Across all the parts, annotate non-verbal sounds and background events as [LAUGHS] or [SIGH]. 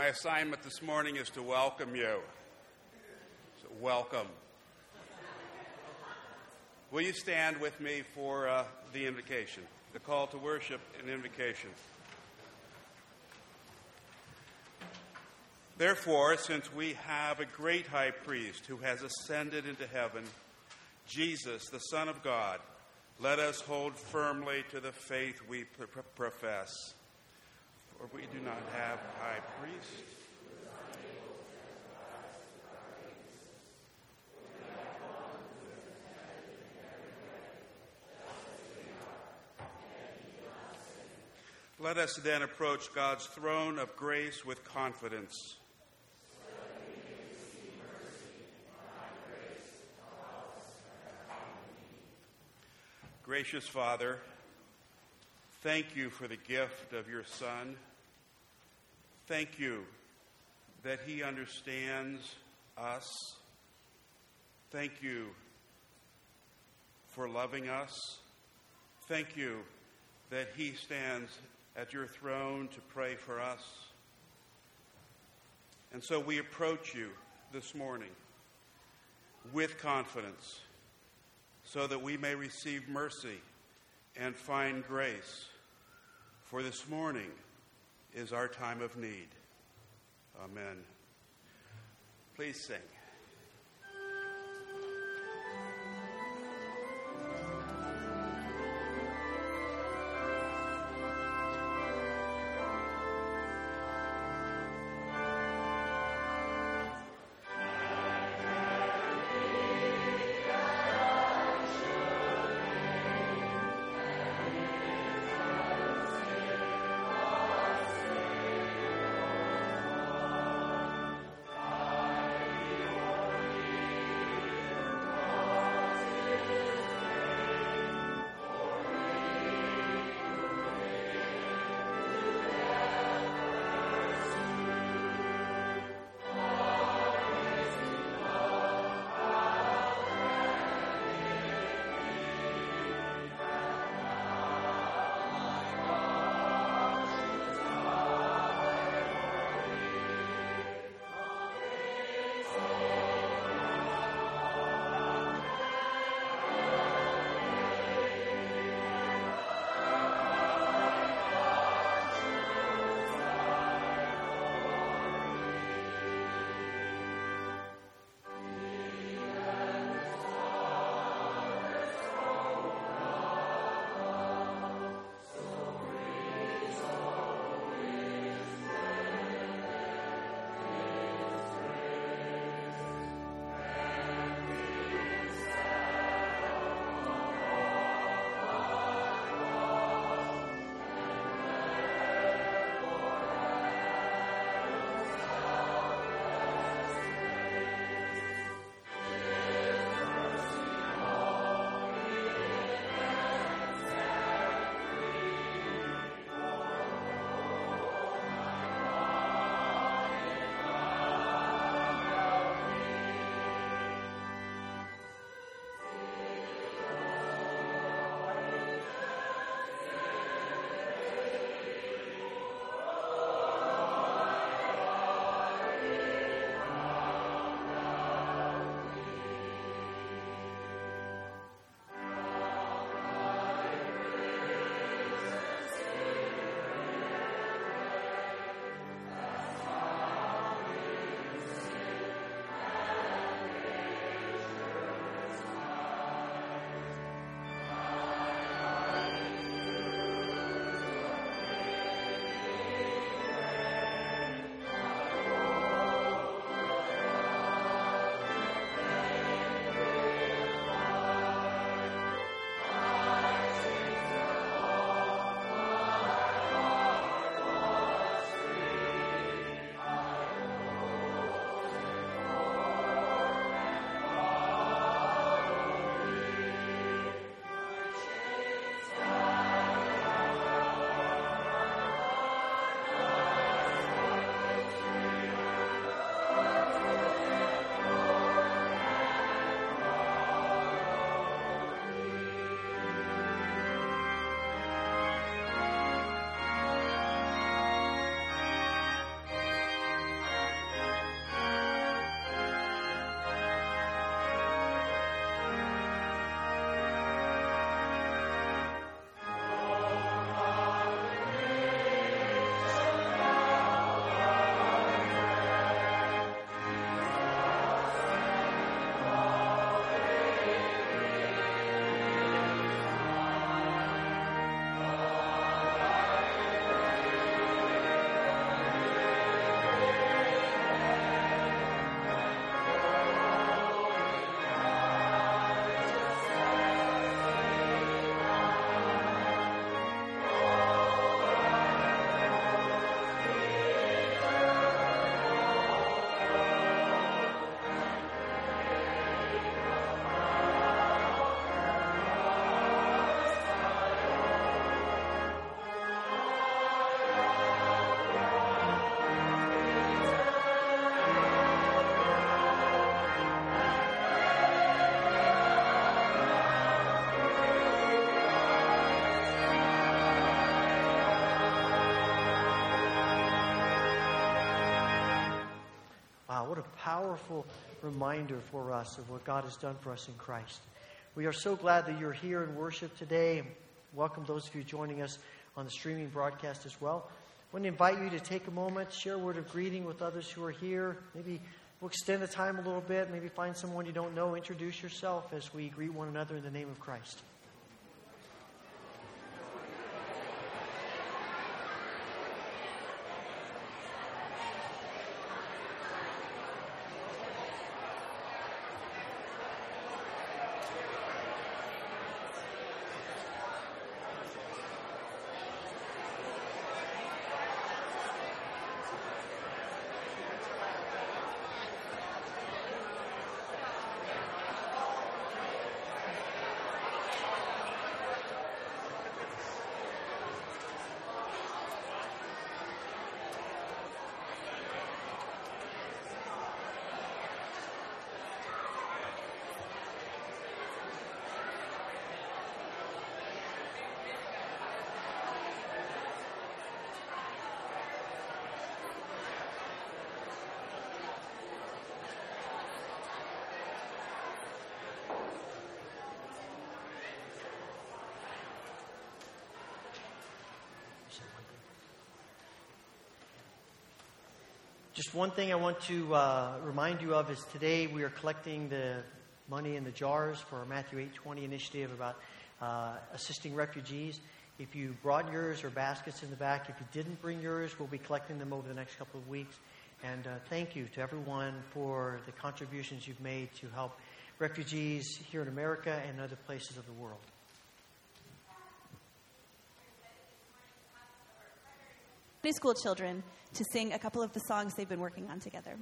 My assignment this morning is to welcome you. So welcome. Will you stand with me for uh, the invocation, the call to worship and invocation? Therefore, since we have a great high priest who has ascended into heaven, Jesus, the Son of God, let us hold firmly to the faith we pr- profess. For we do not have a high priest. Let us then approach God's throne of grace with confidence. Gracious Father, thank you for the gift of your Son. Thank you that he understands us. Thank you for loving us. Thank you that he stands at your throne to pray for us. And so we approach you this morning with confidence so that we may receive mercy and find grace. For this morning is our time of need. Amen. Please sing. Powerful reminder for us of what God has done for us in Christ. We are so glad that you're here in worship today. Welcome those of you joining us on the streaming broadcast as well. I want to invite you to take a moment, share a word of greeting with others who are here. Maybe we'll extend the time a little bit. Maybe find someone you don't know. Introduce yourself as we greet one another in the name of Christ. Just one thing I want to uh, remind you of is today we are collecting the money in the jars for our Matthew 8:20 initiative about uh, assisting refugees. If you brought yours or baskets in the back, if you didn't bring yours, we'll be collecting them over the next couple of weeks. And uh, thank you to everyone for the contributions you've made to help refugees here in America and other places of the world. School children to sing a couple of the songs they've been working on together.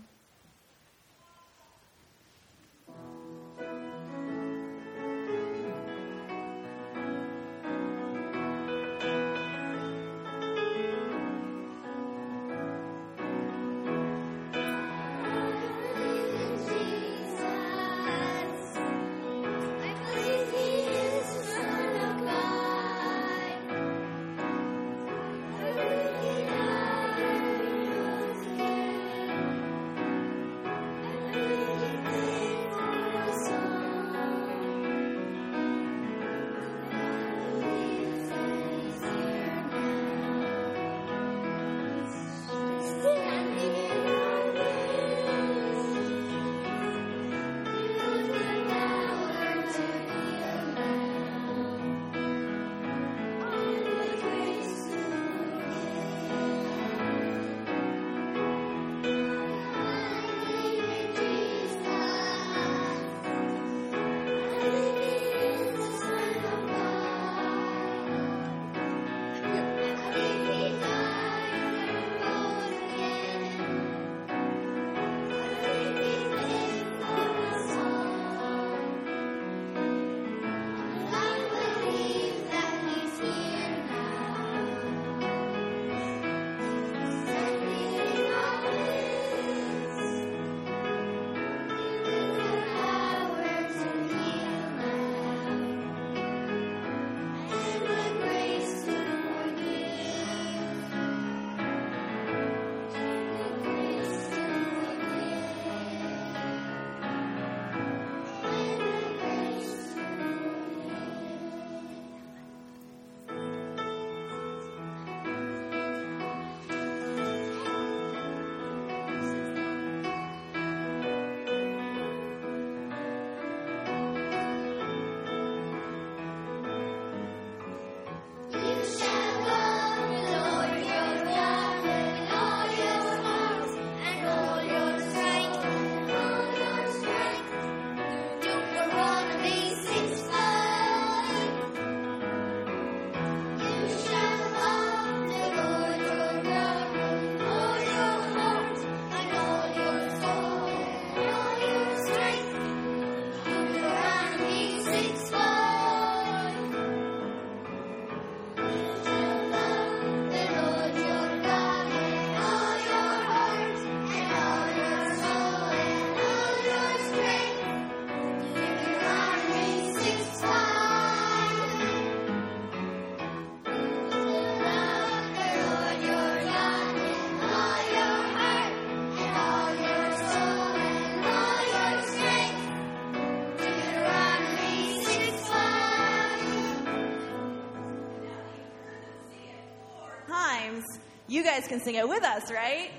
Can sing it with us, right?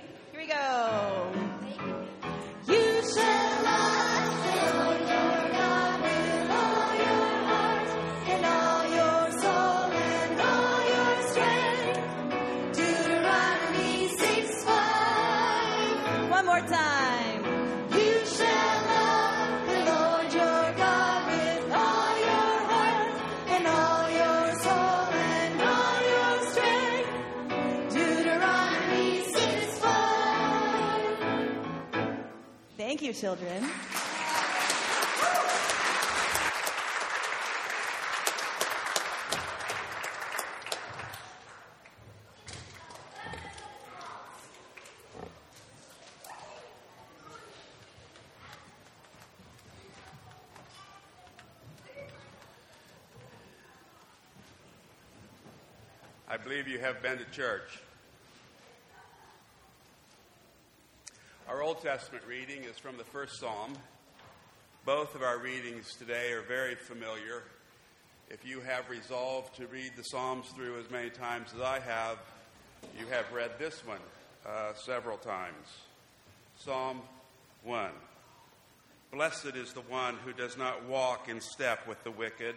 You have been to church. Our Old Testament reading is from the first Psalm. Both of our readings today are very familiar. If you have resolved to read the Psalms through as many times as I have, you have read this one uh, several times. Psalm 1. Blessed is the one who does not walk in step with the wicked,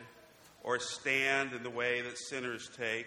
or stand in the way that sinners take,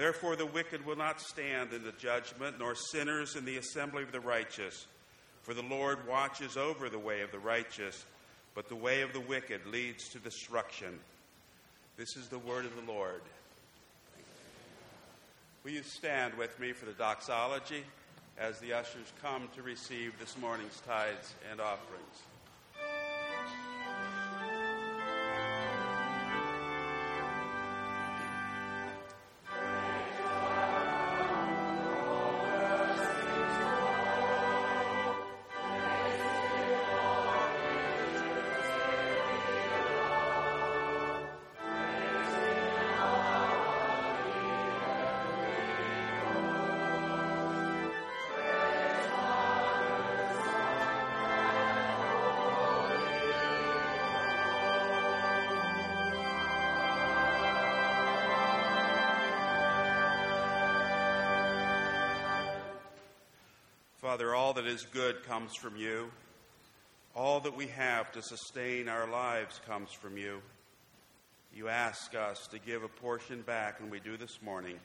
Therefore, the wicked will not stand in the judgment, nor sinners in the assembly of the righteous. For the Lord watches over the way of the righteous, but the way of the wicked leads to destruction. This is the word of the Lord. Will you stand with me for the doxology as the ushers come to receive this morning's tithes and offerings? Father, all that is good comes from you. All that we have to sustain our lives comes from you. You ask us to give a portion back, and we do this morning.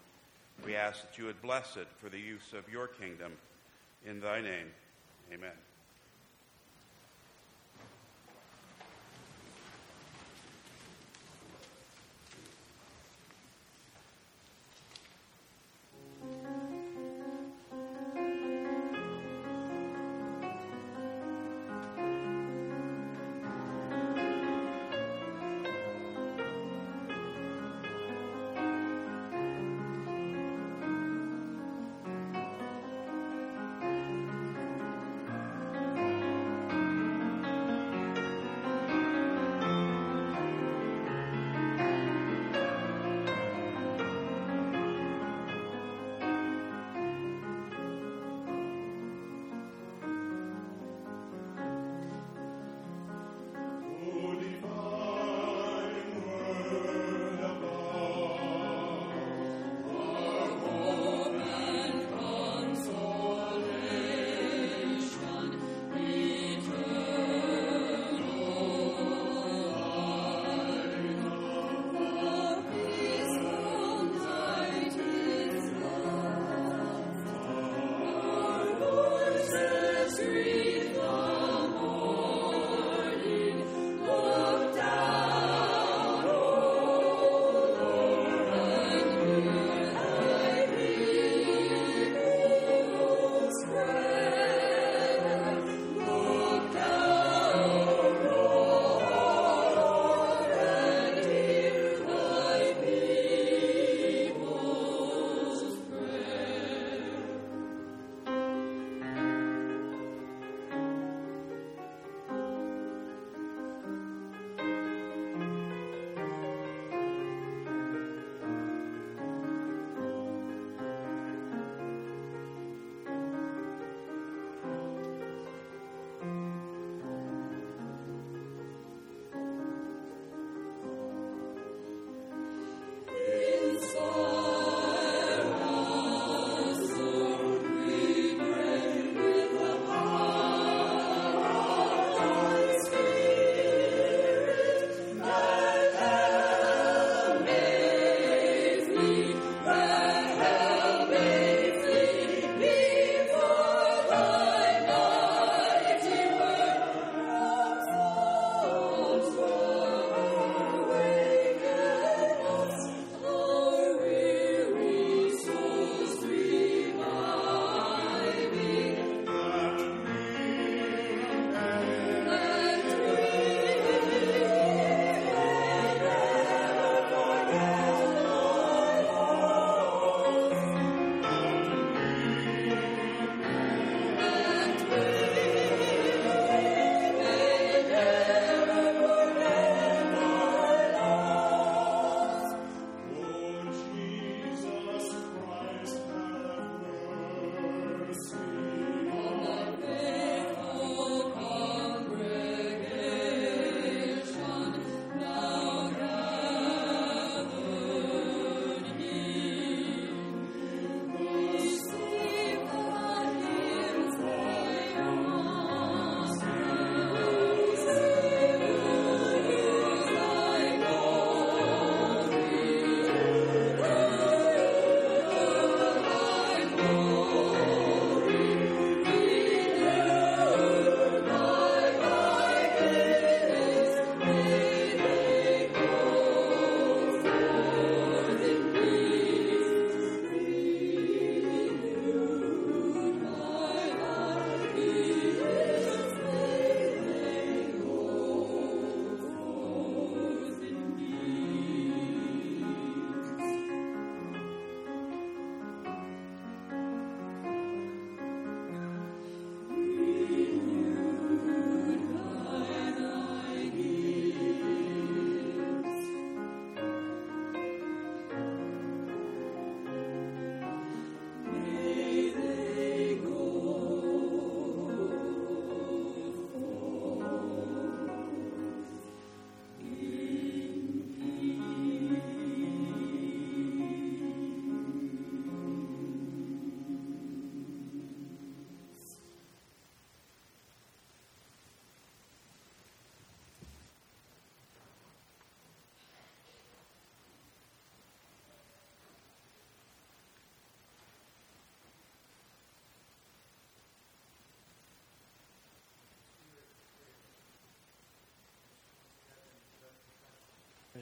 We ask that you would bless it for the use of your kingdom. In thy name, amen.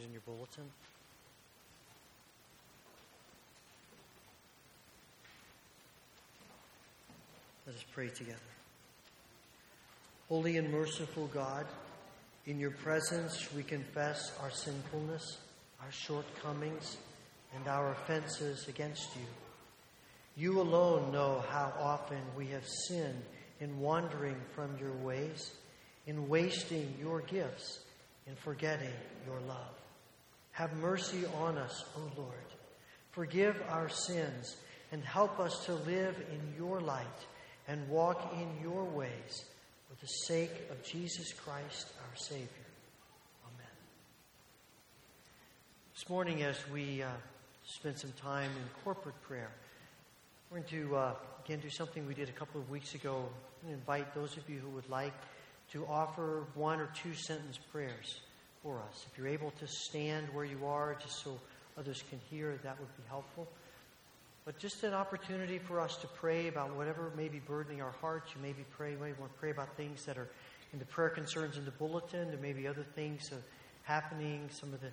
In your bulletin. Let us pray together. Holy and merciful God, in your presence we confess our sinfulness, our shortcomings, and our offenses against you. You alone know how often we have sinned in wandering from your ways, in wasting your gifts, in forgetting your love. Have mercy on us, O Lord. Forgive our sins and help us to live in your light and walk in your ways for the sake of Jesus Christ, our Savior. Amen. This morning, as we uh, spend some time in corporate prayer, we're going to uh, again do something we did a couple of weeks ago and invite those of you who would like to offer one or two sentence prayers for us. If you're able to stand where you are, just so others can hear, that would be helpful. But just an opportunity for us to pray about whatever may be burdening our hearts. You may be praying, may want to pray about things that are in the prayer concerns in the bulletin. There may be other things happening, some of the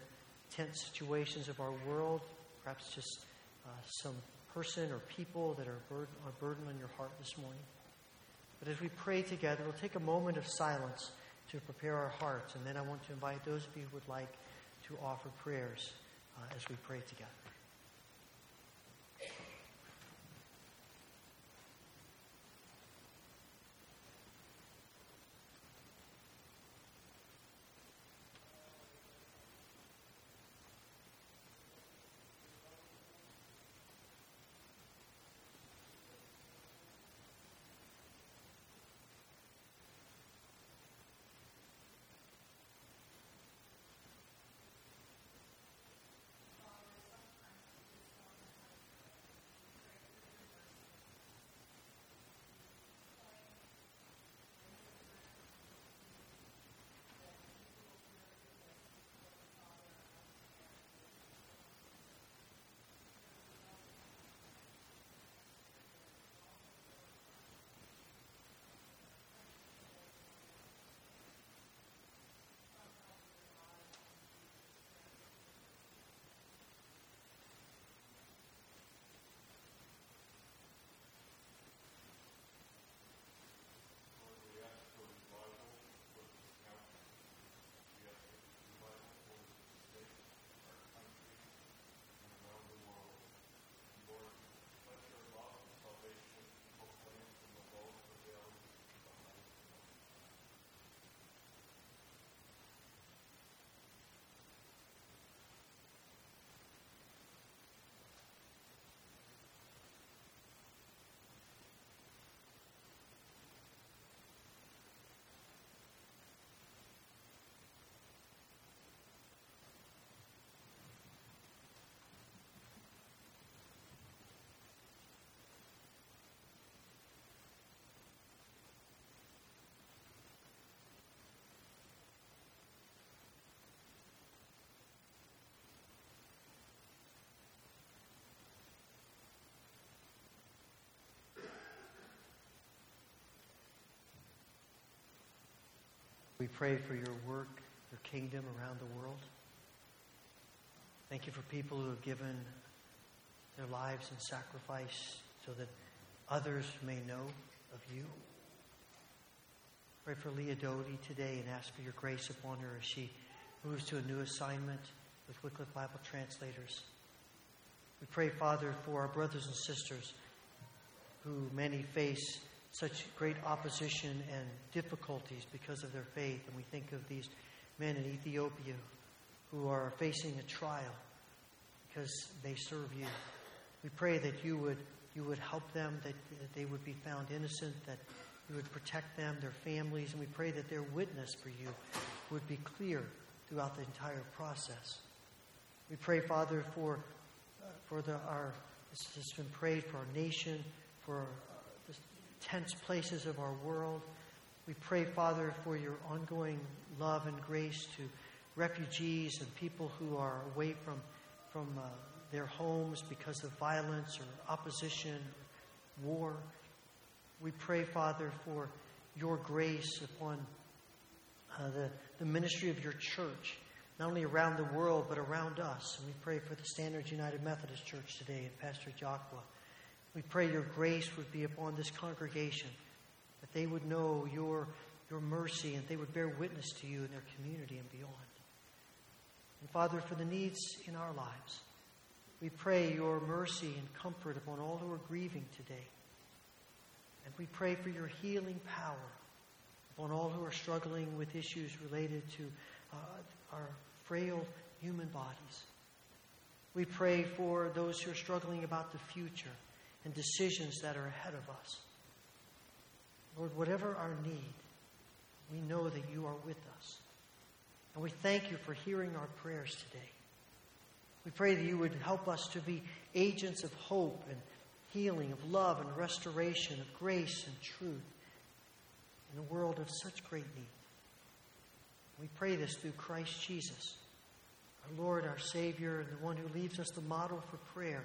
tense situations of our world, perhaps just uh, some person or people that are burden, are burden on your heart this morning. But as we pray together, we'll take a moment of silence to prepare our hearts, and then I want to invite those of you who would like to offer prayers uh, as we pray together. We pray for your work, your kingdom around the world. Thank you for people who have given their lives in sacrifice so that others may know of you. Pray for Leah Doty today and ask for your grace upon her as she moves to a new assignment with Wycliffe Bible translators. We pray, Father, for our brothers and sisters who many face such great opposition and difficulties because of their faith. And we think of these men in Ethiopia who are facing a trial because they serve you. We pray that you would, you would help them, that, that they would be found innocent, that you would protect them, their families, and we pray that their witness for you would be clear throughout the entire process. We pray, Father, for, uh, for the, our, this has been prayed for our nation, for tense places of our world. We pray, Father, for your ongoing love and grace to refugees and people who are away from, from uh, their homes because of violence or opposition, or war. We pray, Father, for your grace upon uh, the, the ministry of your church. not only around the world, but around us. And we pray for the Standards United Methodist Church today and Pastor Joshua. We pray your grace would be upon this congregation, that they would know your, your mercy and they would bear witness to you in their community and beyond. And Father, for the needs in our lives, we pray your mercy and comfort upon all who are grieving today. And we pray for your healing power upon all who are struggling with issues related to uh, our frail human bodies. We pray for those who are struggling about the future and decisions that are ahead of us. Lord, whatever our need, we know that you are with us. And we thank you for hearing our prayers today. We pray that you would help us to be agents of hope and healing, of love and restoration, of grace and truth in a world of such great need. We pray this through Christ Jesus, our Lord, our Savior, and the one who leaves us the model for prayer,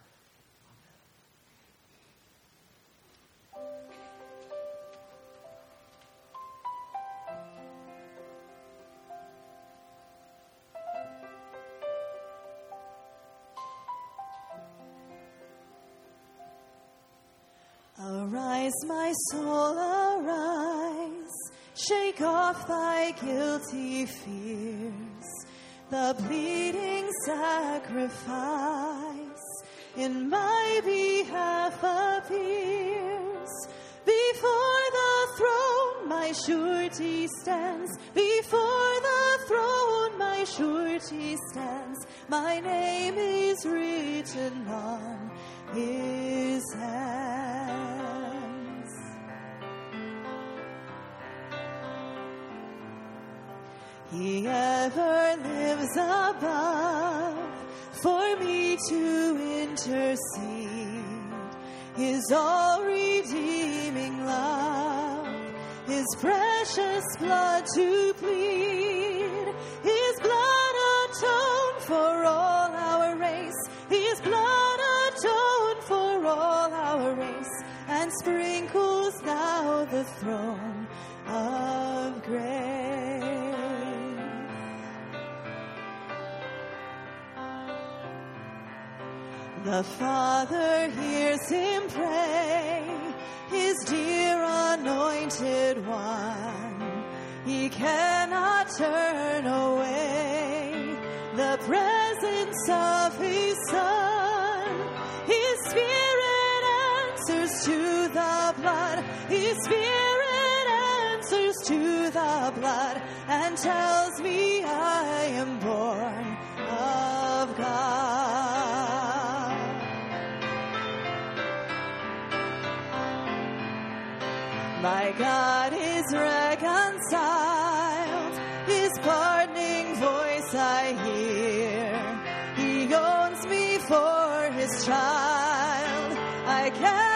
Arise, my soul, arise. Shake off thy guilty fears. The bleeding sacrifice in my behalf appears. Before the throne, my surety stands. Before the throne, my surety stands. My name is written on his hands. He ever lives above for me to intercede. His all redeeming love, His precious blood to plead, His blood atoned for all our race, His blood atoned for all our race, and sprinkles now the throne of grace. The Father hears him pray, his dear anointed one. He cannot turn away the presence of his Son. His Spirit answers to the blood. His Spirit answers to the blood and tells me I am born of God. My God is reconciled, His pardoning voice I hear. He owns me for His child. I can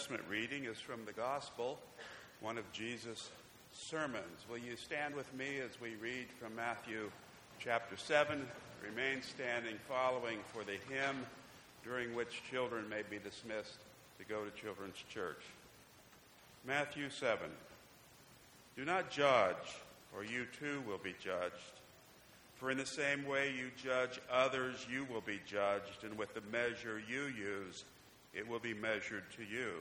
Testament reading is from the Gospel, one of Jesus' sermons. Will you stand with me as we read from Matthew chapter 7? Remain standing, following for the hymn during which children may be dismissed to go to Children's Church. Matthew 7. Do not judge, or you too will be judged. For in the same way you judge others, you will be judged, and with the measure you use, it will be measured to you.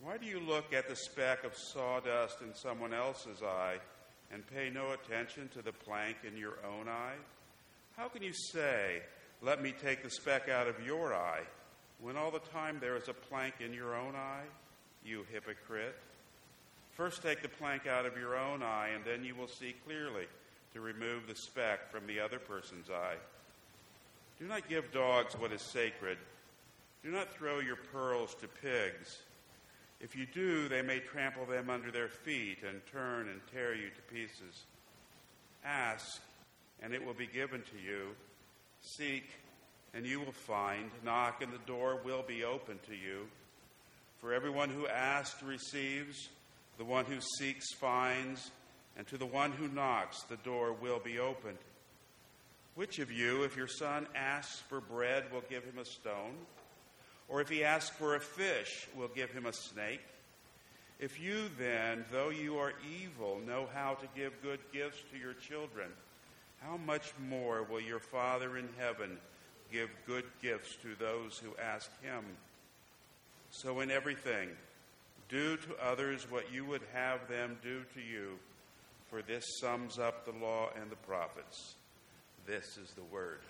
Why do you look at the speck of sawdust in someone else's eye and pay no attention to the plank in your own eye? How can you say, Let me take the speck out of your eye, when all the time there is a plank in your own eye? You hypocrite. First take the plank out of your own eye, and then you will see clearly to remove the speck from the other person's eye. Do not give dogs what is sacred. Do not throw your pearls to pigs. If you do, they may trample them under their feet and turn and tear you to pieces. Ask, and it will be given to you. Seek, and you will find. Knock, and the door will be opened to you. For everyone who asks receives, the one who seeks finds and to the one who knocks, the door will be opened. Which of you, if your son asks for bread, will give him a stone? Or if he asks for a fish, we'll give him a snake? If you then, though you are evil, know how to give good gifts to your children, how much more will your Father in heaven give good gifts to those who ask him? So in everything, do to others what you would have them do to you for this sums up the law and the prophets. This is the word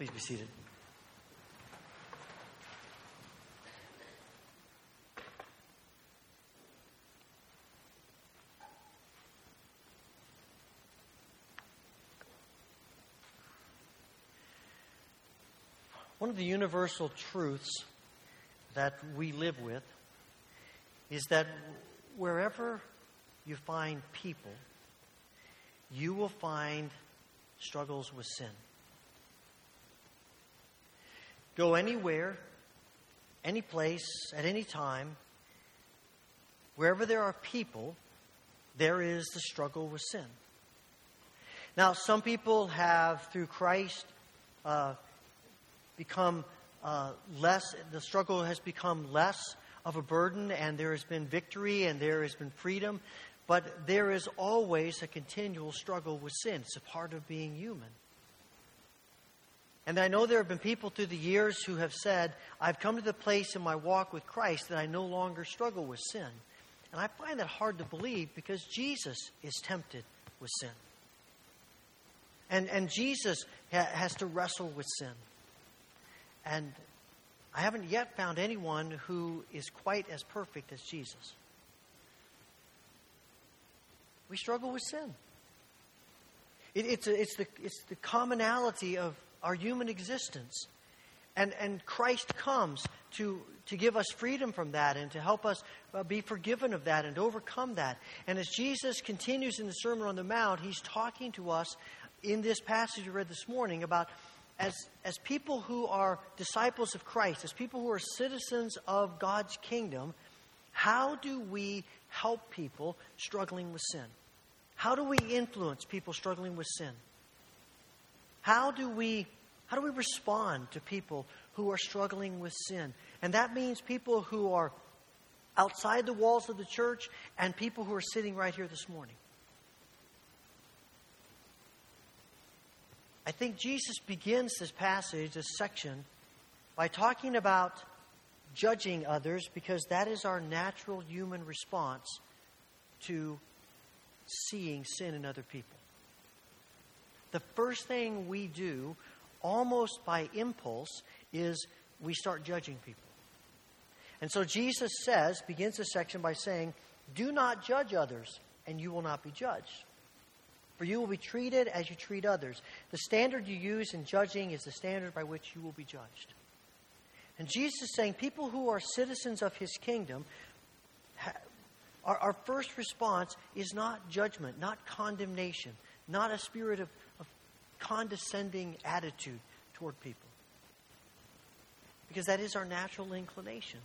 Please be seated. One of the universal truths that we live with is that wherever you find people, you will find struggles with sin. Go anywhere, any place, at any time, wherever there are people, there is the struggle with sin. Now, some people have, through Christ, uh, become uh, less, the struggle has become less of a burden, and there has been victory and there has been freedom. But there is always a continual struggle with sin. It's a part of being human. And I know there have been people through the years who have said, I've come to the place in my walk with Christ that I no longer struggle with sin. And I find that hard to believe because Jesus is tempted with sin. And, and Jesus ha- has to wrestle with sin. And I haven't yet found anyone who is quite as perfect as Jesus. We struggle with sin. It, it's, a, it's, the, it's the commonality of our human existence. And, and Christ comes to, to give us freedom from that and to help us uh, be forgiven of that and overcome that. And as Jesus continues in the Sermon on the Mount, he's talking to us in this passage we read this morning about as, as people who are disciples of Christ, as people who are citizens of God's kingdom, how do we help people struggling with sin? How do we influence people struggling with sin? How do we how do we respond to people who are struggling with sin? And that means people who are outside the walls of the church and people who are sitting right here this morning. I think Jesus begins this passage, this section, by talking about judging others because that is our natural human response to seeing sin in other people. The first thing we do, almost by impulse, is we start judging people. And so Jesus says, begins this section by saying, Do not judge others, and you will not be judged. For you will be treated as you treat others. The standard you use in judging is the standard by which you will be judged. And Jesus is saying people who are citizens of his kingdom, our, first response is not judgment, not condemnation, not a spirit of condescending attitude toward people. Because that is our natural inclination.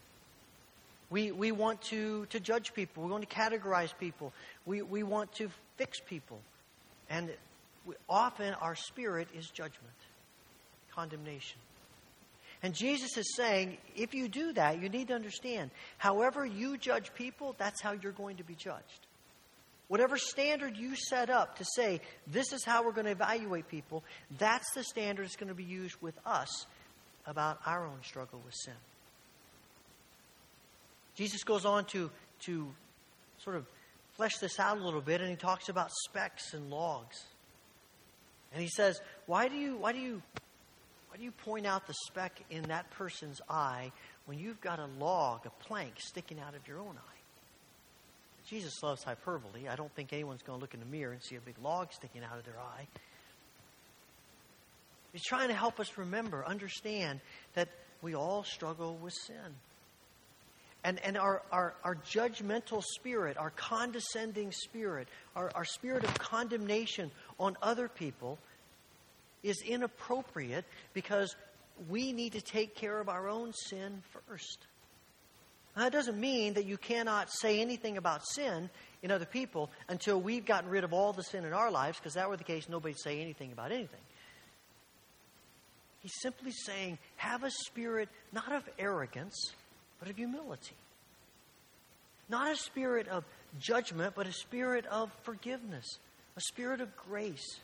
We, we want to, to judge people. We want to categorize people. We, we want to fix people. And we, often our spirit is judgment, condemnation. And Jesus is saying, if you do that, you need to understand, however you judge people, that's how you're going to be judged. Whatever standard you set up to say, this is how we're going to evaluate people, that's the standard that's going to be used with us about our own struggle with sin. Jesus goes on to, to sort of flesh this out a little bit, and he talks about specks and logs. And he says, why do you, why do you, why do you point out the speck in that person's eye when you've got a log, a plank sticking out of your own eye? Jesus loves hyperbole. I don't think anyone's going to look in the mirror and see a big log sticking out of their eye. He's trying to help us remember, understand that we all struggle with sin and, and our, our, our judgmental spirit, our condescending spirit, our, our spirit of condemnation on other people is inappropriate because we need to take care of our own sin first. Now, that doesn't mean that you cannot say anything about sin in other people until we've gotten rid of all the sin in our lives, because that were the case, nobody'd say anything about anything. He's simply saying, have a spirit not of arrogance, but of humility. Not a spirit of judgment, but a spirit of forgiveness, a spirit of grace.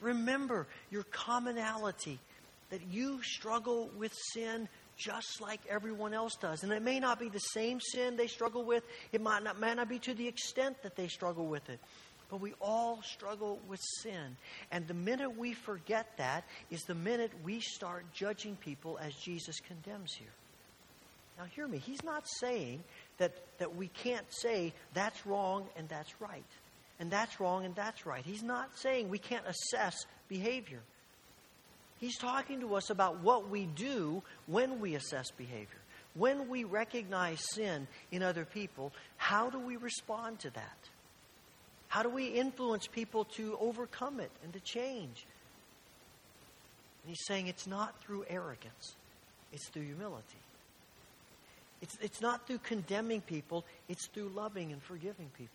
Remember your commonality that you struggle with sin just like everyone else does. And it may not be the same sin they struggle with, it might not, might not be to the extent that they struggle with it. But we all struggle with sin. And the minute we forget that is the minute we start judging people as Jesus condemns here. Now, hear me. He's not saying that, that we can't say that's wrong and that's right, and that's wrong and that's right. He's not saying we can't assess behavior. He's talking to us about what we do when we assess behavior. When we recognize sin in other people, how do we respond to that? How do we influence people to overcome it and to change? And he's saying it's not through arrogance, it's through humility. It's, it's not through condemning people, it's through loving and forgiving people.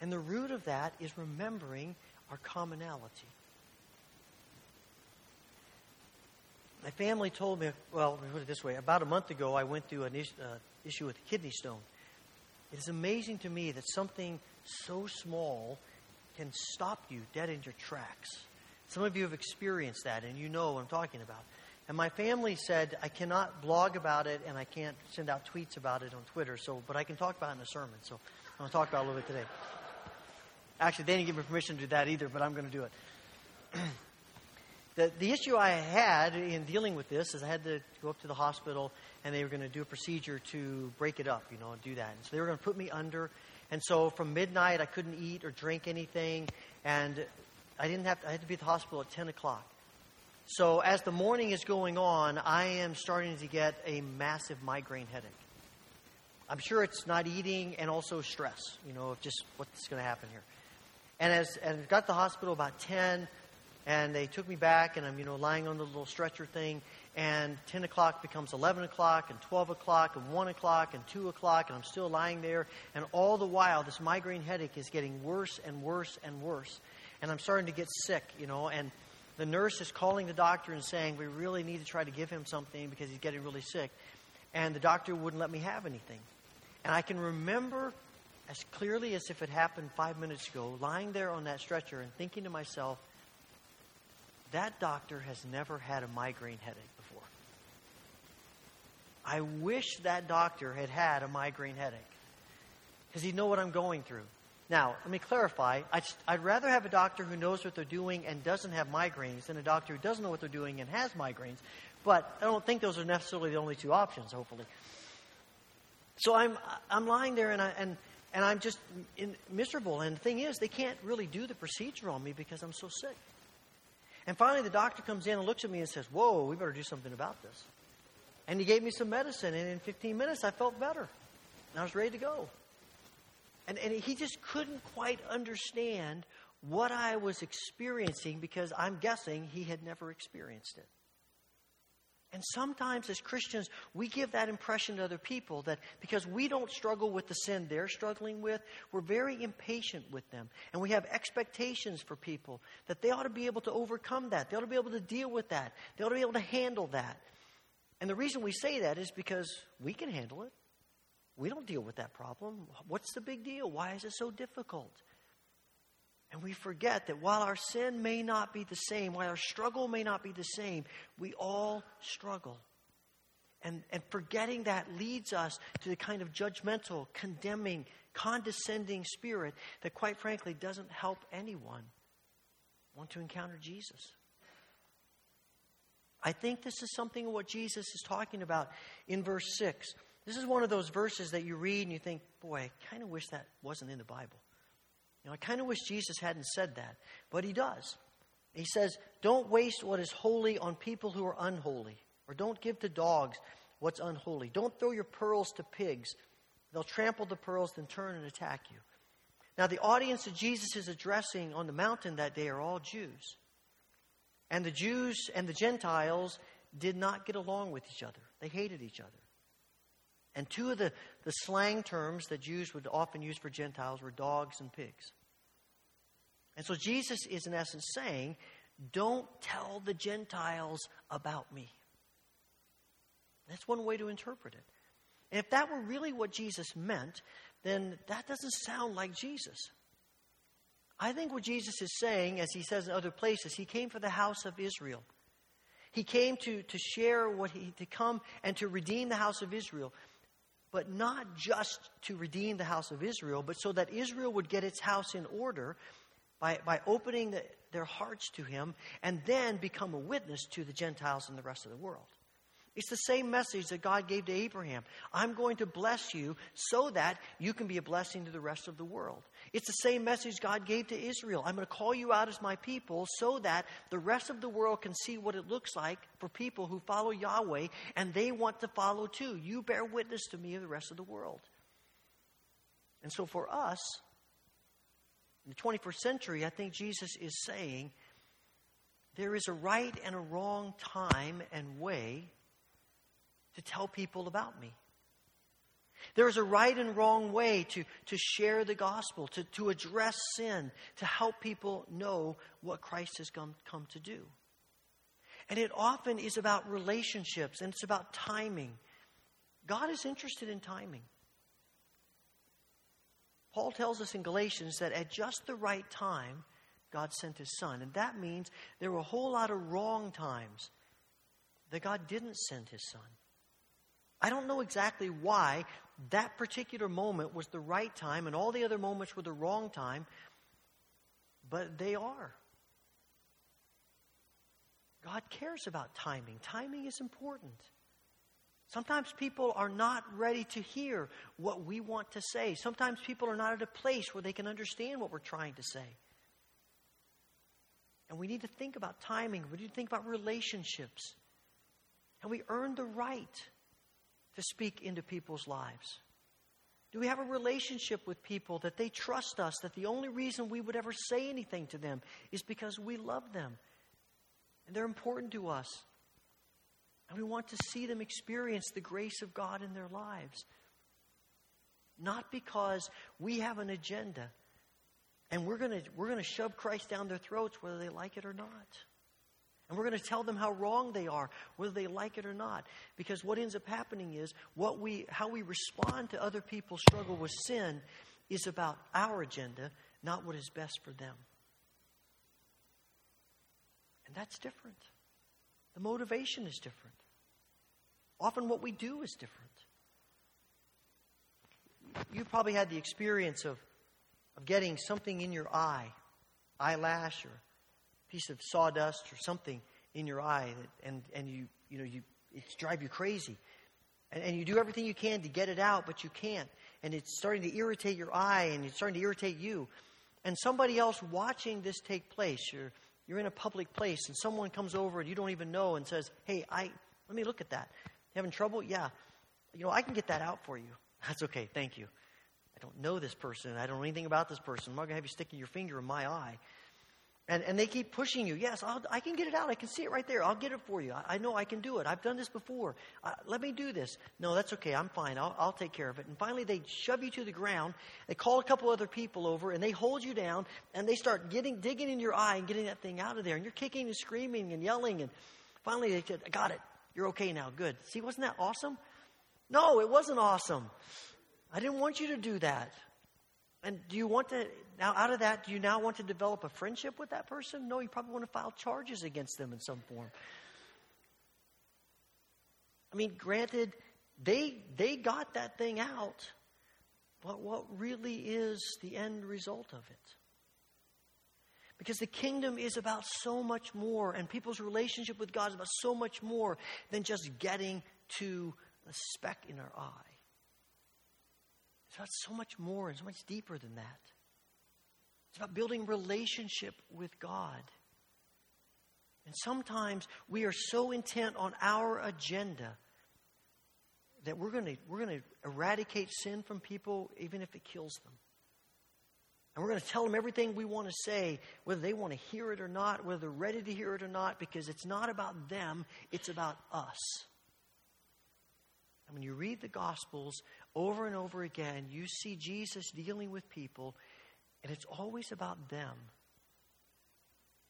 And the root of that is remembering our commonality. My family told me, well, put it this way about a month ago, I went through an is, uh, issue with a kidney stone. It is amazing to me that something so small can stop you dead in your tracks. Some of you have experienced that, and you know what I'm talking about. And my family said I cannot blog about it and I can't send out tweets about it on Twitter. So, but I can talk about it in a sermon. So I'm going to talk about it a little bit today. Actually, they didn't give me permission to do that either, but I'm going to do it. [CLEARS THROAT] the, the issue I had in dealing with this is I had to go up to the hospital and they were going to do a procedure to break it up, you know, and do that. And so they were going to put me under. And so from midnight, I couldn't eat or drink anything. And I didn't have to, I had to be at the hospital at 10 o'clock. So as the morning is going on, I am starting to get a massive migraine headache. I'm sure it's not eating and also stress, you know, just what's going to happen here. And as and got to the hospital about 10, and they took me back, and I'm, you know, lying on the little stretcher thing, and 10 o'clock becomes 11 o'clock, and 12 o'clock, and 1 o'clock, and 2 o'clock, and I'm still lying there, and all the while, this migraine headache is getting worse and worse and worse, and I'm starting to get sick, you know, and the nurse is calling the doctor and saying, We really need to try to give him something because he's getting really sick. And the doctor wouldn't let me have anything. And I can remember as clearly as if it happened five minutes ago, lying there on that stretcher and thinking to myself, that doctor has never had a migraine headache before. I wish that doctor had had a migraine headache because he'd know what I'm going through. Now, let me clarify. I'd, I'd, rather have a doctor who knows what they're doing and doesn't have migraines than a doctor who doesn't know what they're doing and has migraines. But I don't think those are necessarily the only two options, hopefully. So I'm, I'm lying there and, I, and, and I'm just in, miserable. And the thing is, they can't really do the procedure on me because I'm so sick. And finally, the doctor comes in and looks at me and says, Whoa, we better do something about this. And he gave me some medicine, and in 15 minutes, I felt better. And I was ready to go. And, and he just couldn't quite understand what I was experiencing because I'm guessing he had never experienced it. And sometimes as Christians, we give that impression to other people that because we don't struggle with the sin they're struggling with, we're very impatient with them. And we have expectations for people that they ought to be able to overcome that. They ought to be able to deal with that. They ought to be able to handle that. And the reason we say that is because we can handle it. We don't deal with that problem. What's the big deal? Why is it so difficult? And we forget that while our sin may not be the same, while our struggle may not be the same, we all struggle. And, and forgetting that leads us to the kind of judgmental, condemning, condescending spirit that, quite frankly, doesn't help anyone want to encounter Jesus. I think this is something of what Jesus is talking about in verse 6. This is one of those verses that you read and you think, boy, I kind of wish that wasn't in the Bible. Know, I kind of wish Jesus hadn't said that, but he does. He says, Don't waste what is holy on people who are unholy, or don't give to dogs what's unholy. Don't throw your pearls to pigs. They'll trample the pearls, then turn and attack you. Now, the audience that Jesus is addressing on the mountain that day are all Jews. And the Jews and the Gentiles did not get along with each other, they hated each other. And two of the, the slang terms that Jews would often use for Gentiles were dogs and pigs. And so Jesus is, in essence, saying, Don't tell the Gentiles about me. That's one way to interpret it. And if that were really what Jesus meant, then that doesn't sound like Jesus. I think what Jesus is saying, as he says in other places, he came for the house of Israel. He came to, to share what he, to come and to redeem the house of Israel but not just to redeem the house of Israel, but so that Israel would get its house in order by, by opening the, their hearts to him and then become a witness to the Gentiles and the rest of the world. It's the same message that God gave to Abraham. I'm going to bless you so that you can be a blessing to the rest of the world. It's the same message God gave to Israel. I'm going to call you out as my people so that the rest of the world can see what it looks like for people who follow Yahweh and they want to follow too. You bear witness to me of the rest of the world. And so for us, in the 21st century, I think Jesus is saying there is a right and a wrong time and way to tell people about me. There is a right and wrong way to, to share the gospel, to, to address sin, to help people know what Christ has come, come to do. And it often is about relationships and it's about timing. God is interested in timing. Paul tells us in Galatians that at just the right time, God sent his son. And that means there were a whole lot of wrong times that God didn't send his son. I don't know exactly why that particular moment was the right time and all the other moments were the wrong time, but they are. God cares about timing. Timing is important. Sometimes people are not ready to hear what we want to say. Sometimes people are not at a place where they can understand what we're trying to say. And we need to think about timing. We need to think about relationships. And we earn the right to speak into people's lives? Do we have a relationship with people that they trust us, that the only reason we would ever say anything to them is because we love them and they're important to us? And we want to see them experience the grace of God in their lives. Not because we have an agenda and we're going we're going to shove Christ down their throats whether they like it or not. And we're going to tell them how wrong they are, whether they like it or not. Because what ends up happening is what we, how we respond to other people's struggle with sin is about our agenda, not what is best for them. And that's different. The motivation is different. Often what we do is different. You've probably had the experience of, of getting something in your eye, eyelash or piece of sawdust or something in your eye that, and, and you, you know, you, it's drive you crazy. And, and you do everything you can to get it out, but you can't. And it's starting to irritate your eye and it's starting to irritate you. And somebody else watching this take place, you're, you're in a public place and someone comes over and you don't even know and says, Hey, I, let me look at that. You having trouble? Yeah. You know, I can get that out for you. [LAUGHS] That's okay. Thank you. I don't know this person. I don't know anything about this person. I'm not to have you sticking your finger in my eye. And, and they keep pushing you. Yes, I'll, i can get it out. I can see it right there. I'll get it for you. I, I know I can do it. I've done this before. Uh, let me do this. No, that's okay. I'm fine. I'll, I'll take care of it. And finally, they shove you to the ground. They call a couple other people over and they hold you down and they start getting, digging in your eye and getting that thing out of there. And you're kicking and screaming and yelling. And finally, they said, I got it. You're okay now. Good. See, wasn't that awesome? No, it wasn't awesome. I didn't want you to do that. And do you want to, now out of that, do you now want to develop a friendship with that person? No, you probably want to file charges against them in some form. I mean, granted, they, they got that thing out, but what really is the end result of it? Because the kingdom is about so much more, and people's relationship with God is about so much more than just getting to a speck in our eye. It's about so much more and so much deeper than that. It's about building relationship with God. And sometimes we are so intent on our agenda that we're going we're going to eradicate sin from people even if it kills them. And we're going to tell them everything we want to say, whether they want to hear it or not, whether they're ready to hear it or not, because it's not about them, it's about us. And when you read the Gospels over and over again, you see Jesus dealing with people, and it's always about them,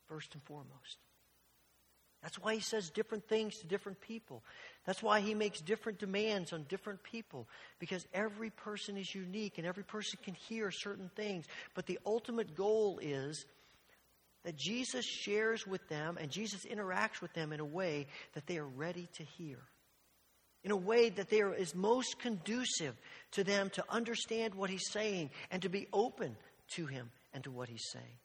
first and foremost. That's why he says different things to different people. That's why he makes different demands on different people, because every person is unique and every person can hear certain things. But the ultimate goal is that Jesus shares with them and Jesus interacts with them in a way that they are ready to hear in a way that there is most conducive to them to understand what he's saying and to be open to him and to what he's saying.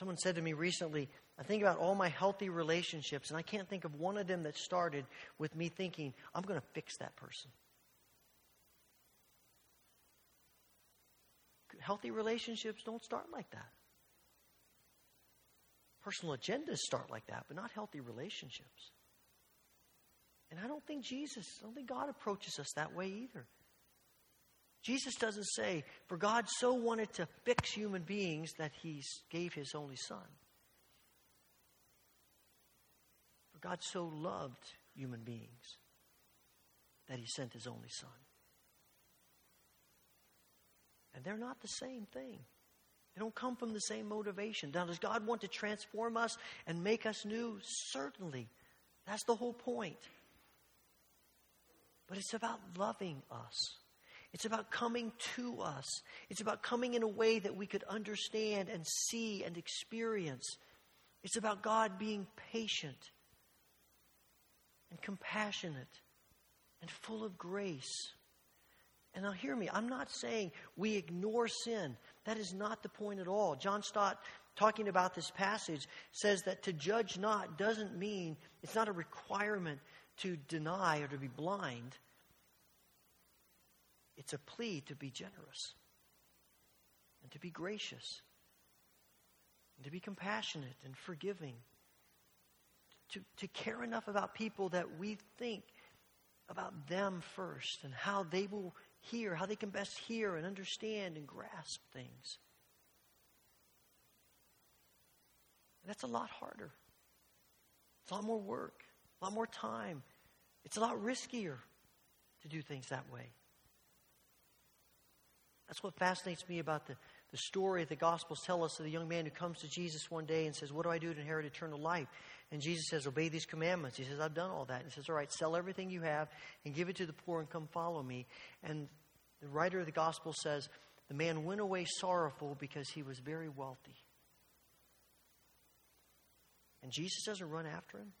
Someone said to me recently, I think about all my healthy relationships, and I can't think of one of them that started with me thinking, I'm going to fix that person. Healthy relationships don't start like that. Personal agendas start like that, but not healthy relationships. And I don't think Jesus, I don't think God approaches us that way either. Jesus doesn't say, for God so wanted to fix human beings that he gave his only son. For God so loved human beings that he sent his only son. And they're not the same thing. They don't come from the same motivation. Now, does God want to transform us and make us new? Certainly. That's the whole point. But it's about loving us. It's about coming to us. It's about coming in a way that we could understand and see and experience. It's about God being patient and compassionate and full of grace. And now, hear me, I'm not saying we ignore sin. That is not the point at all. John Stott, talking about this passage, says that to judge not doesn't mean it's not a requirement to deny or to be blind. It's a plea to be generous and to be gracious and to be compassionate and forgiving. To, to care enough about people that we think about them first and how they will hear, how they can best hear and understand and grasp things. And that's a lot harder. It's a lot more work, a lot more time. It's a lot riskier to do things that way. That's what fascinates me about the, the story the Gospels tell us of the young man who comes to Jesus one day and says, What do I do to inherit eternal life? And Jesus says, Obey these commandments. He says, I've done all that. He says, All right, sell everything you have and give it to the poor and come follow me. And the writer of the Gospel says, The man went away sorrowful because he was very wealthy. And Jesus doesn't run after him.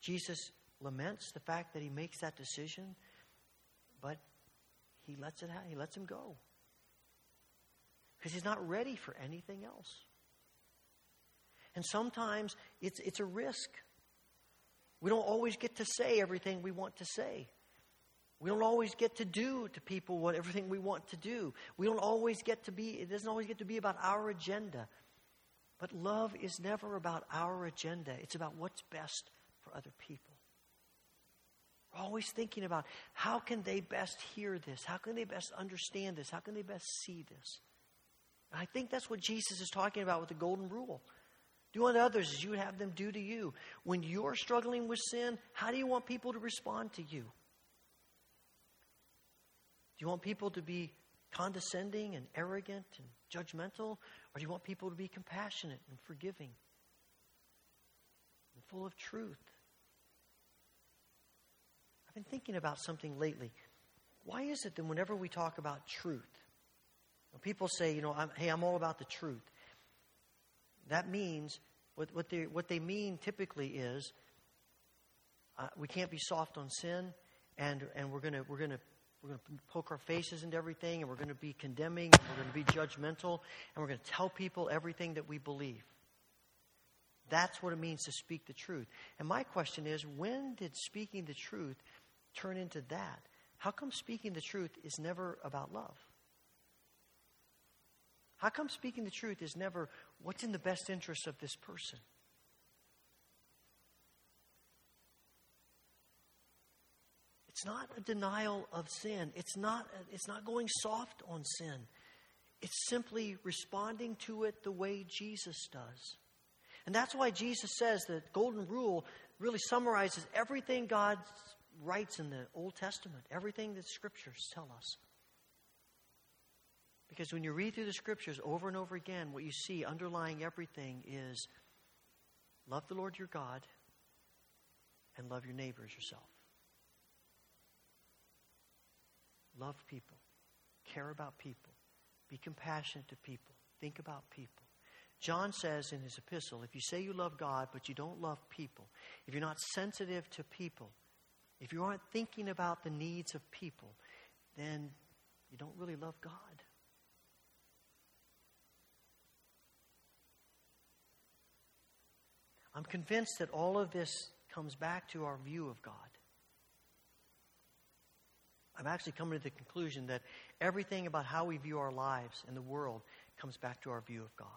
Jesus laments the fact that he makes that decision, but he lets it he lets him go. Because he's not ready for anything else. And sometimes it's it's a risk. We don't always get to say everything we want to say. We don't always get to do to people what everything we want to do. We don't always get to be it doesn't always get to be about our agenda. But love is never about our agenda. It's about what's best for other people We're always thinking about how can they best hear this? How can they best understand this? How can they best see this? And I think that's what Jesus is talking about with the golden rule. Do unto others as you would have them do to you. When you're struggling with sin, how do you want people to respond to you? Do you want people to be condescending and arrogant and judgmental? Or do you want people to be compassionate and forgiving and full of truth? I've been thinking about something lately. Why is it that whenever we talk about truth, people say, you know, I'm, hey, I'm all about the truth. That means what, what, they, what they mean typically is uh, we can't be soft on sin, and, and we're going we're gonna, we're to poke our faces into everything, and we're going to be condemning, and we're going to be judgmental, and we're going to tell people everything that we believe. That's what it means to speak the truth. And my question is when did speaking the truth turn into that? How come speaking the truth is never about love? How come speaking the truth is never what's in the best interest of this person? It's not a denial of sin. It's not, it's not going soft on sin. It's simply responding to it the way Jesus does. And that's why Jesus says that golden rule really summarizes everything God writes in the Old Testament, everything that scriptures tell us. Because when you read through the scriptures over and over again, what you see underlying everything is love the Lord your God and love your neighbor as yourself. Love people, care about people, be compassionate to people, think about people. John says in his epistle if you say you love God, but you don't love people, if you're not sensitive to people, if you aren't thinking about the needs of people, then you don't really love God. I'm convinced that all of this comes back to our view of God. I'm actually coming to the conclusion that everything about how we view our lives and the world comes back to our view of God.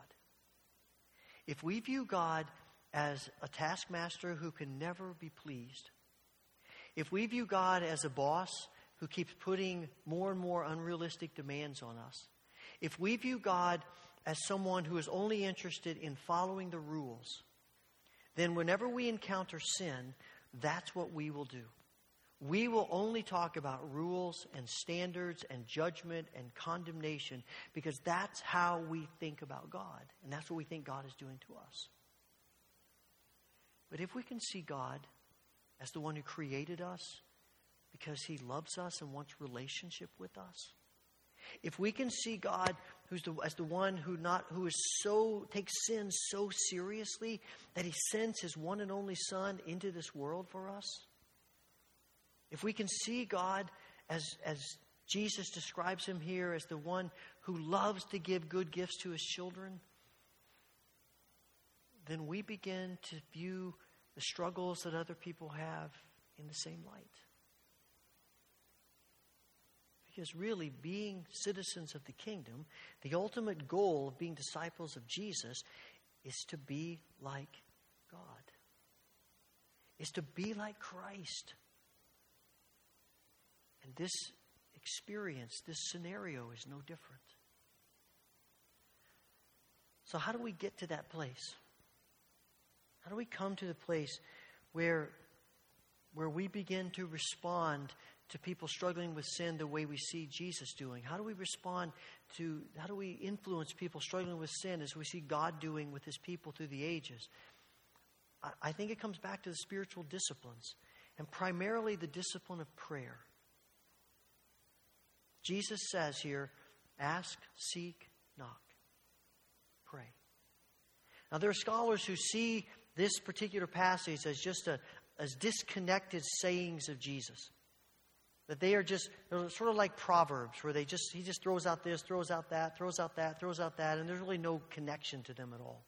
If we view God as a taskmaster who can never be pleased, if we view God as a boss who keeps putting more and more unrealistic demands on us, if we view God as someone who is only interested in following the rules, then whenever we encounter sin, that's what we will do. We will only talk about rules and standards and judgment and condemnation because that's how we think about God. And that's what we think God is doing to us. But if we can see God as the one who created us because he loves us and wants relationship with us, if we can see God who's the, as the one who not who is so takes sin so seriously that he sends his one and only son into this world for us, if we can see God as, as Jesus describes him here as the one who loves to give good gifts to his children, then we begin to view the struggles that other people have in the same light. Because really, being citizens of the kingdom, the ultimate goal of being disciples of Jesus is to be like God, is to be like Christ. And this experience, this scenario is no different. So, how do we get to that place? How do we come to the place where, where we begin to respond to people struggling with sin the way we see Jesus doing? How do we respond to, how do we influence people struggling with sin as we see God doing with his people through the ages? I, I think it comes back to the spiritual disciplines, and primarily the discipline of prayer. Jesus says here ask, seek, knock, pray. Now, there are scholars who see this particular passage as just a, as disconnected sayings of Jesus. That they are just sort of like proverbs, where they just he just throws out this, throws out that, throws out that, throws out that, and there's really no connection to them at all.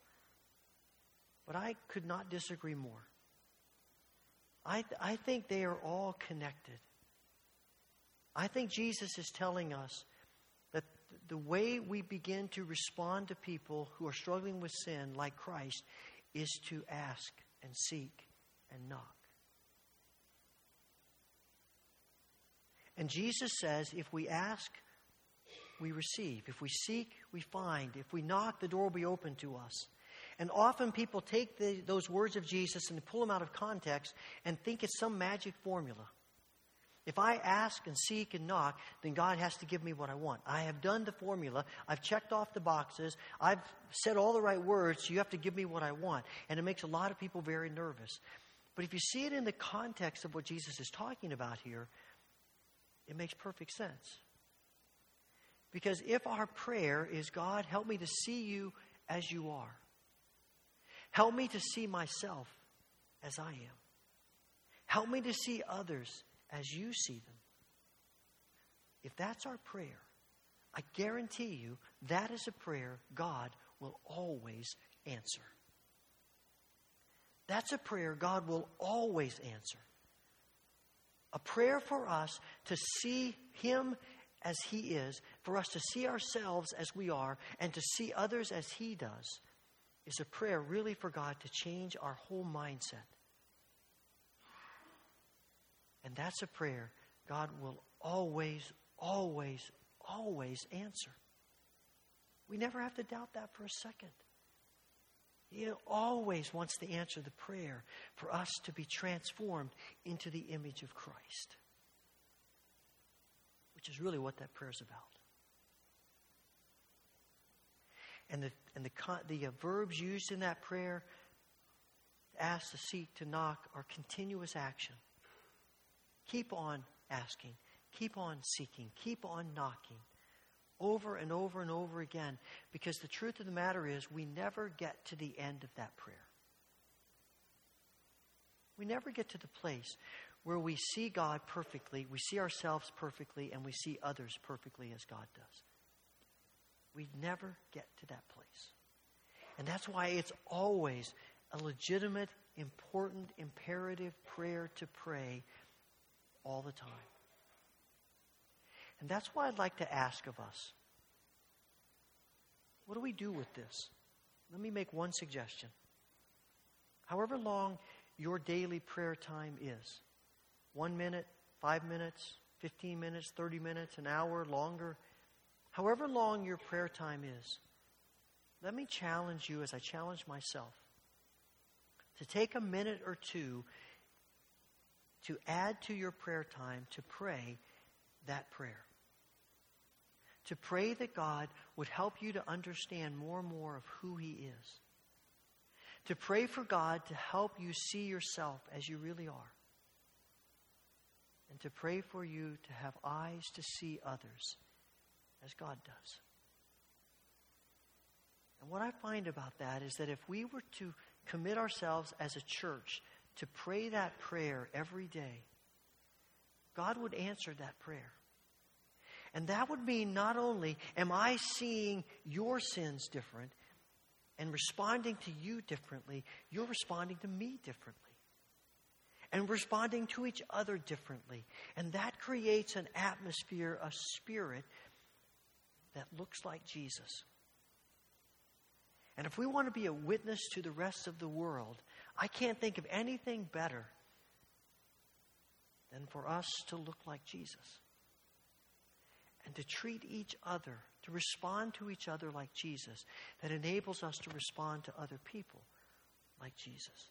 But I could not disagree more. I, th- I think they are all connected. I think Jesus is telling us that the way we begin to respond to people who are struggling with sin, like Christ, is to ask and seek and knock. And Jesus says if we ask, we receive. If we seek, we find. If we knock, the door will be open to us. And often people take the, those words of Jesus and pull them out of context and think it's some magic formula. If I ask and seek and knock, then God has to give me what I want. I have done the formula. I've checked off the boxes. I've said all the right words. So you have to give me what I want. And it makes a lot of people very nervous. But if you see it in the context of what Jesus is talking about here, it makes perfect sense. Because if our prayer is, God, help me to see you as you are, help me to see myself as I am, help me to see others as you see them. If that's our prayer, I guarantee you that is a prayer God will always answer. That's a prayer God will always answer. A prayer for us to see Him as He is, for us to see ourselves as we are, and to see others as He does, is a prayer really for God to change our whole mindset. And that's a prayer God will always, always, always answer. We never have to doubt that for a second. He always wants to answer the prayer for us to be transformed into the image of Christ, which is really what that prayer is about. And the, and the, the uh, verbs used in that prayer, ask, to seek, to knock, are continuous action. Keep on asking, keep on seeking, keep on knocking over and over and over again because the truth of the matter is we never get to the end of that prayer. We never get to the place where we see God perfectly, we see ourselves perfectly, and we see others perfectly as God does. We never get to that place. And that's why it's always a legitimate, important, imperative prayer to pray all the time. And that's why I'd like to ask of us what do we do with this? Let me make one suggestion. However long your daily prayer time is one minute, five minutes, 15 minutes, 30 minutes, an hour, longer however long your prayer time is, let me challenge you as I challenge myself to take a minute or two to add to your prayer time to pray that prayer. To pray that God would help you to understand more and more of who He is. To pray for God to help you see yourself as you really are. And to pray for you to have eyes to see others as God does. And what I find about that is that if we were to commit ourselves as a church to pray that prayer every day, God would answer that prayer. And that would mean not only am I seeing your sins different and responding to you differently, you're responding to me differently. And responding to each other differently. And that creates an atmosphere, a spirit that looks like Jesus. And if we want to be a witness to the rest of the world, I can't think of anything better than for us to look like Jesus. And to treat each other, to respond to each other like Jesus, that enables us to respond to other people like Jesus.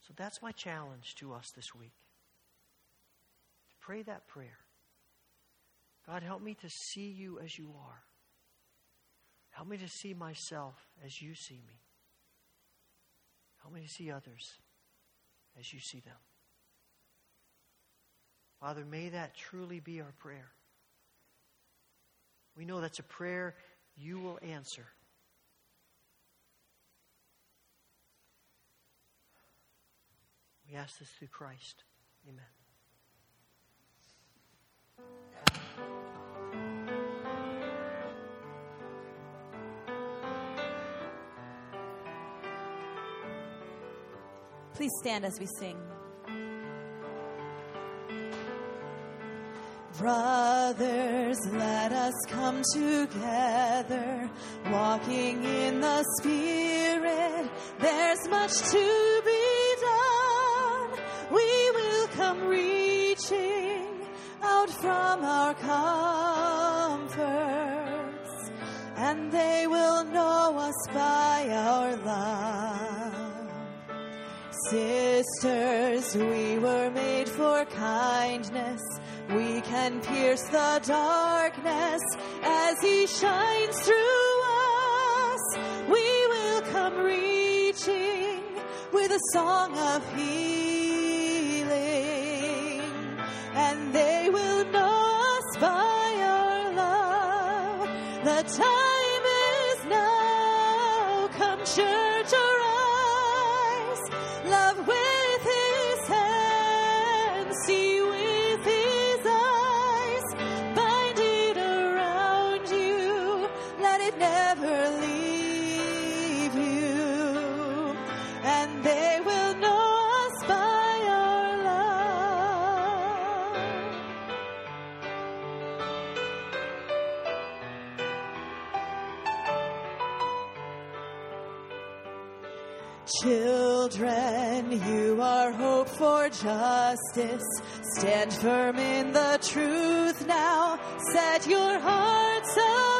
So that's my challenge to us this week. To pray that prayer. God, help me to see you as you are. Help me to see myself as you see me. Help me to see others as you see them. Father, may that truly be our prayer. We know that's a prayer you will answer. We ask this through Christ. Amen. Please stand as we sing. Brothers, let us come together, walking in the Spirit. There's much to be done. We will come reaching out from our comforts, and they will know us by our love. Sisters, we were made for kindness. We can pierce the darkness as He shines through us. We will come reaching with a song of healing, You are hope for justice. Stand firm in the truth now. Set your hearts above.